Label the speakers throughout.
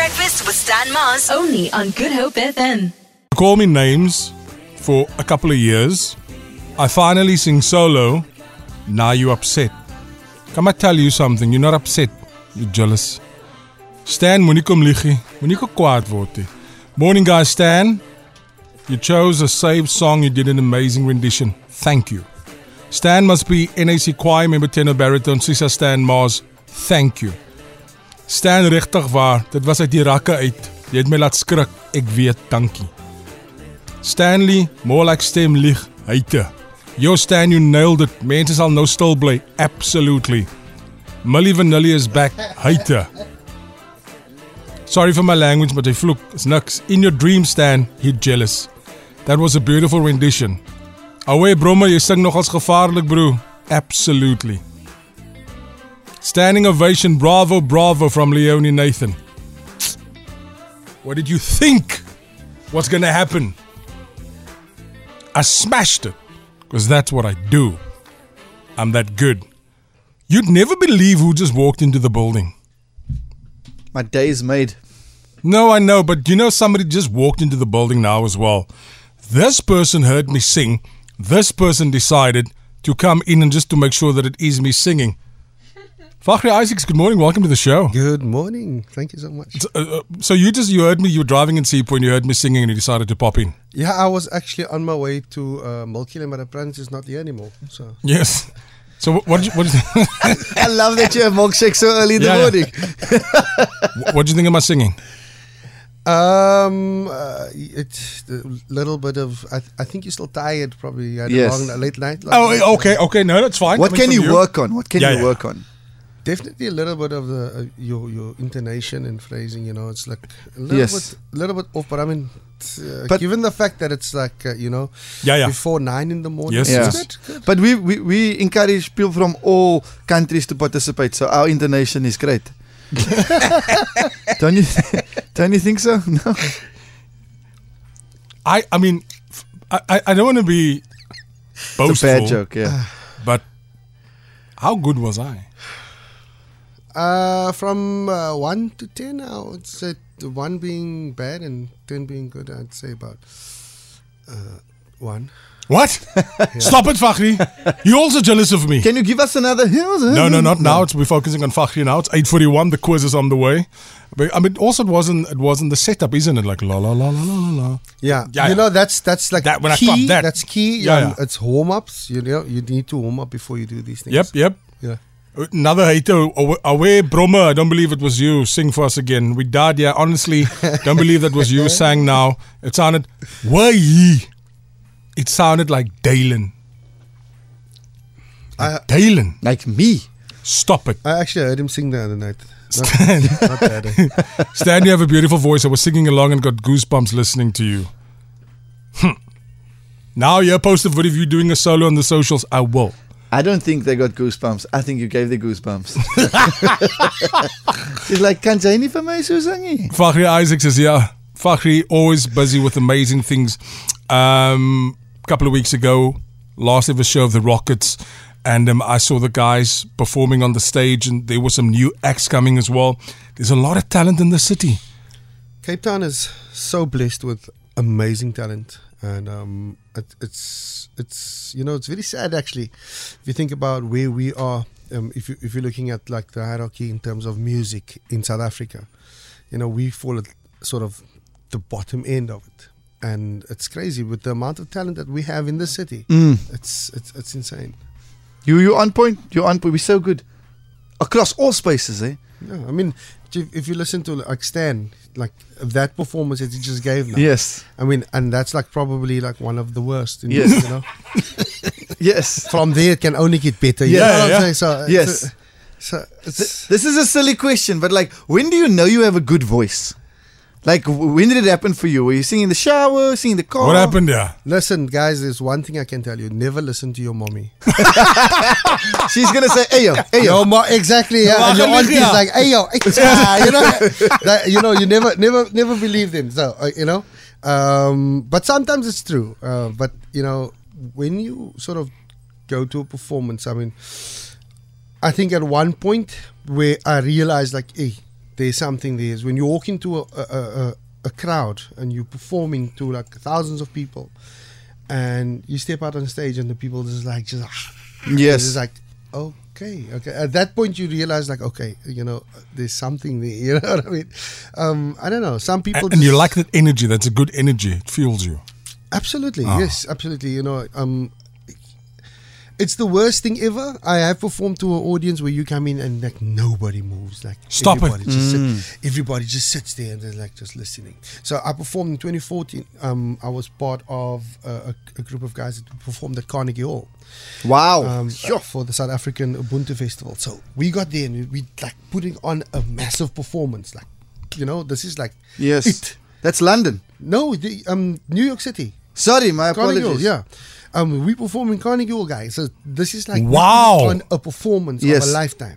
Speaker 1: Breakfast with Stan Mars.
Speaker 2: Only on Good Hope FM.
Speaker 3: call me names for a couple of years. I finally sing solo. Now you upset. Come I tell you something? You're not upset. You're jealous. Stan, moenie kom lieg nie. Moenie kom kwaad word nie. Morning guys, Stan. You chose a saved song. You did an amazing rendition. Thank you. Stan must be NAC choir member tenor baritone Sisa Stan Mars. Thank you. Stan regtig waar. Dit was uit die rakke uit. Jy het my laat skrik. Ek weet, dankie. Stanley, more like stem lieg. Heite. Yo Stan, you nailed it. Mense sal nou stil bly. Absolutely. Millie Vanilli is back. Heite. Sorry for my language, but hy vloek. Is niks. In your dream, Stan, he jealous. That was a beautiful rendition. Away, Bromme, jy sing nogals gevaarlik, bro. Absolutely. Standing ovation, bravo, bravo from Leonie Nathan. What did you think was going to happen? I smashed it because that's what I do. I'm that good. You'd never believe who just walked into the building.
Speaker 4: My day's made.
Speaker 3: No, I know, but you know somebody just walked into the building now as well. This person heard me sing. This person decided to come in and just to make sure that it is me singing. Fagrie Isaacs, good morning. Welcome to the show.
Speaker 5: Good morning. Thank you so much.
Speaker 3: So, uh, uh, so you just you heard me. You were driving in Sea Point and you heard me singing, and you decided to pop in.
Speaker 5: Yeah, I was actually on my way to uh, Milky Lane, but apparently it's not there anymore. So
Speaker 3: Yes. So what? What? Did you, what, did you,
Speaker 4: I love that you have milkshake so early in
Speaker 3: Yeah, yeah.
Speaker 4: the morning.
Speaker 3: what do you think of my singing?
Speaker 5: um, uh, it's a little bit of. I, th- I think you're still tired. Probably you had
Speaker 4: Yes.
Speaker 5: a long late night. last
Speaker 3: Oh,
Speaker 5: night.
Speaker 3: okay, okay. No, that's fine.
Speaker 4: What
Speaker 3: Coming
Speaker 4: can
Speaker 3: from
Speaker 4: you work on? What can
Speaker 3: Yeah,
Speaker 4: you
Speaker 3: yeah.
Speaker 4: work on?
Speaker 5: Definitely a little bit of the uh, your your intonation and phrasing. You know, it's like a little
Speaker 4: Yes.
Speaker 5: bit, little bit off. But I mean, t- uh,
Speaker 4: But-
Speaker 5: given the fact that it's like uh, you know,
Speaker 3: Yeah, yeah.
Speaker 5: before nine in the morning.
Speaker 3: Yes,
Speaker 5: it's
Speaker 4: yes.
Speaker 5: Good, good.
Speaker 4: But we, we, we encourage people from all countries to participate, so our intonation is great. don't you don't you think so? No.
Speaker 3: I, I mean, f- I, I- I don't want to be
Speaker 4: It's a bad joke, yeah.
Speaker 3: but how good was I?
Speaker 5: Uh, from uh, one to ten, I would say one being bad and ten being good. I'd say about uh, one.
Speaker 3: What? Stop it, Fagrie. You're also jealous of me.
Speaker 4: Can you give us another
Speaker 3: No, no, not now. It's, we're focusing on Fagrie now. It's 8.41. The quiz is on the way. But, I mean, also it wasn't, it wasn't the setup, isn't it? Like, la, la, la, la, la, la, la.
Speaker 5: Yeah,
Speaker 3: Yeah,
Speaker 5: you
Speaker 3: yeah.
Speaker 5: know that's that's like
Speaker 3: That- when I
Speaker 5: key.
Speaker 3: clap that.
Speaker 5: That's key.
Speaker 3: Yeah, yeah.
Speaker 5: It's warm ups. You know, you need to warm up before you do these things.
Speaker 3: Yep, yep.
Speaker 5: Yeah.
Speaker 3: Another hater, away Broma. I don't believe it was you. Sing for us again. We died, yeah. Honestly, don't believe that was you sang now. It sounded, way. It sounded like Dalen.
Speaker 5: I
Speaker 4: Uh,
Speaker 3: Dalen.
Speaker 4: Like me.
Speaker 3: Stop it.
Speaker 5: I actually heard him sing the other night.
Speaker 3: Stan,
Speaker 5: not bad. eh?
Speaker 3: Stan, you have a beautiful voice. I was singing along and got goosebumps listening to you. Hmm. Now you post a video of you doing a solo on the socials. I will.
Speaker 4: I don't think they got goosebumps. I think you gave the goosebumps. It's like, kan jy nie vir my so sing nie?
Speaker 3: Fagrie Isaacs is here. Fagrie always busy with amazing things. Um, a couple of weeks ago, last ever show of the Rockets, and um, I saw the guys performing on the stage, and there were some new acts coming as well. There's a lot of talent in the city.
Speaker 5: Cape Town is so blessed with amazing talent, and um, it, it's it's you know it's very sad actually if you think about where we are. Um, if you if you're looking at like the hierarchy in terms of music in South Africa, you know we fall at sort of the bottom end of it, and it's crazy with the amount of talent that we have in the city.
Speaker 4: Mm.
Speaker 5: It's it's it's insane.
Speaker 4: You you on point. You're on point. We're so good across all spaces, eh?
Speaker 5: Yeah, I mean, if, if you listen to like Stan, like that performance that he just gave now.
Speaker 4: Yes,
Speaker 5: I mean, and that's like probably like one of the worst. In
Speaker 4: Yes.
Speaker 5: you know,
Speaker 4: yes.
Speaker 5: from there it can only get better. You
Speaker 4: Yeah,
Speaker 5: know
Speaker 3: yeah.
Speaker 5: So, uh,
Speaker 4: Yes.
Speaker 5: it's- so it's
Speaker 4: This is a silly question, but like, when do you know you have a good voice? Like, when did it happen for you? Were you singing in the shower, singing in the car?
Speaker 3: What happened there?
Speaker 5: listen, guys. There's one thing I can tell you: never listen to your mommy.
Speaker 4: She's gonna say, "Hey yo, hey yo."
Speaker 5: Your mo- exactly. Yeah, and your auntie is like, "Hey yo, hey, ah," you know, that, you know, you never, never, never believe them. So uh, you know, um, but sometimes it's true. Uh, but you know, when you sort of go to a performance, I mean, I think at one point where I realized, like, hey, there's something there is when you walk into a, a, a, a crowd and you're performing to like thousands of people and you step out on stage and the people just like just
Speaker 4: Yes.
Speaker 5: it's like okay okay at that point you realize like okay you know there's something there you know what i mean um i don't know some people
Speaker 3: And, and you like that energy. That's a good energy. It fuels you.
Speaker 5: Absolutely,
Speaker 3: Ah.
Speaker 5: yes, absolutely. You know, um, it's the worst thing ever. I have performed to an audience where you come in and like nobody moves, like
Speaker 3: Stop it.
Speaker 5: everybody Just sit, everybody just sits there and they're like just listening. So I performed in 2014. Um, I was part of a, a, a group of guys that performed at Carnegie Hall
Speaker 4: Wow.
Speaker 5: um,
Speaker 4: Sure.
Speaker 5: for the South African Ubuntu Festival. So we got there and we, we like putting on a massive performance. Like, you know, this is like
Speaker 4: Yes.
Speaker 5: it.
Speaker 4: That's London.
Speaker 5: No, the, um, New York City.
Speaker 4: Sorry, my
Speaker 5: Carnegie
Speaker 4: apologies.
Speaker 5: Hall, yeah. Um, we perform in Carnegie Hall, guys. So this is like
Speaker 3: Wow.
Speaker 5: on a performance
Speaker 4: Yes.
Speaker 5: of a lifetime,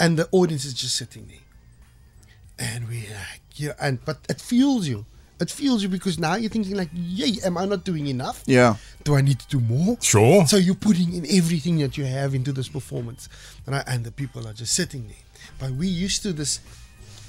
Speaker 5: and the audience is just sitting there, and we like, yeah, and but it fuels you. It fuels you because now you're thinking like, yay, am I not doing enough?
Speaker 4: Yeah.
Speaker 5: Do I need to do more?
Speaker 3: Sure.
Speaker 5: So you're putting in everything that you have into this performance, right? and the people are just sitting there. But we used to this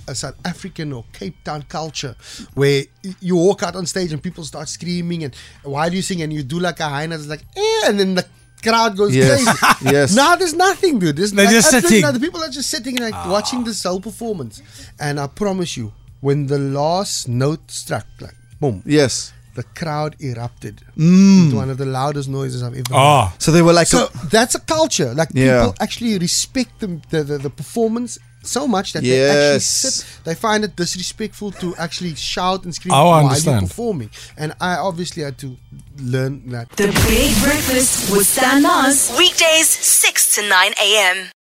Speaker 5: a South African or Cape Town culture where you walk out on stage and people start screaming and while you sing and you do like a hyena, it's like eh, and then the crowd goes
Speaker 4: Yes,
Speaker 5: crazy.
Speaker 4: yes.
Speaker 5: Now there's nothing, dude. There's
Speaker 3: They're
Speaker 5: like,
Speaker 3: just
Speaker 5: absolutely
Speaker 3: sitting.
Speaker 5: nothing. People are just sitting like watching this whole performance. And I promise you, when the last note struck, like boom,
Speaker 4: Yes.
Speaker 5: the crowd erupted. Into one of the loudest noises I've ever heard.
Speaker 3: Ah,
Speaker 4: So they were like,
Speaker 5: So that's a culture. Like
Speaker 4: Yeah.
Speaker 5: people actually respect the, the, the, the performance so much that they actually sit. They find it disrespectful to actually shout and scream
Speaker 3: Oh, I
Speaker 5: while
Speaker 3: understand.
Speaker 5: you're performing. And I obviously had to learn that.
Speaker 2: The Big Breakfast with Stan Mars.
Speaker 1: Weekdays, 6 to 9 a.m.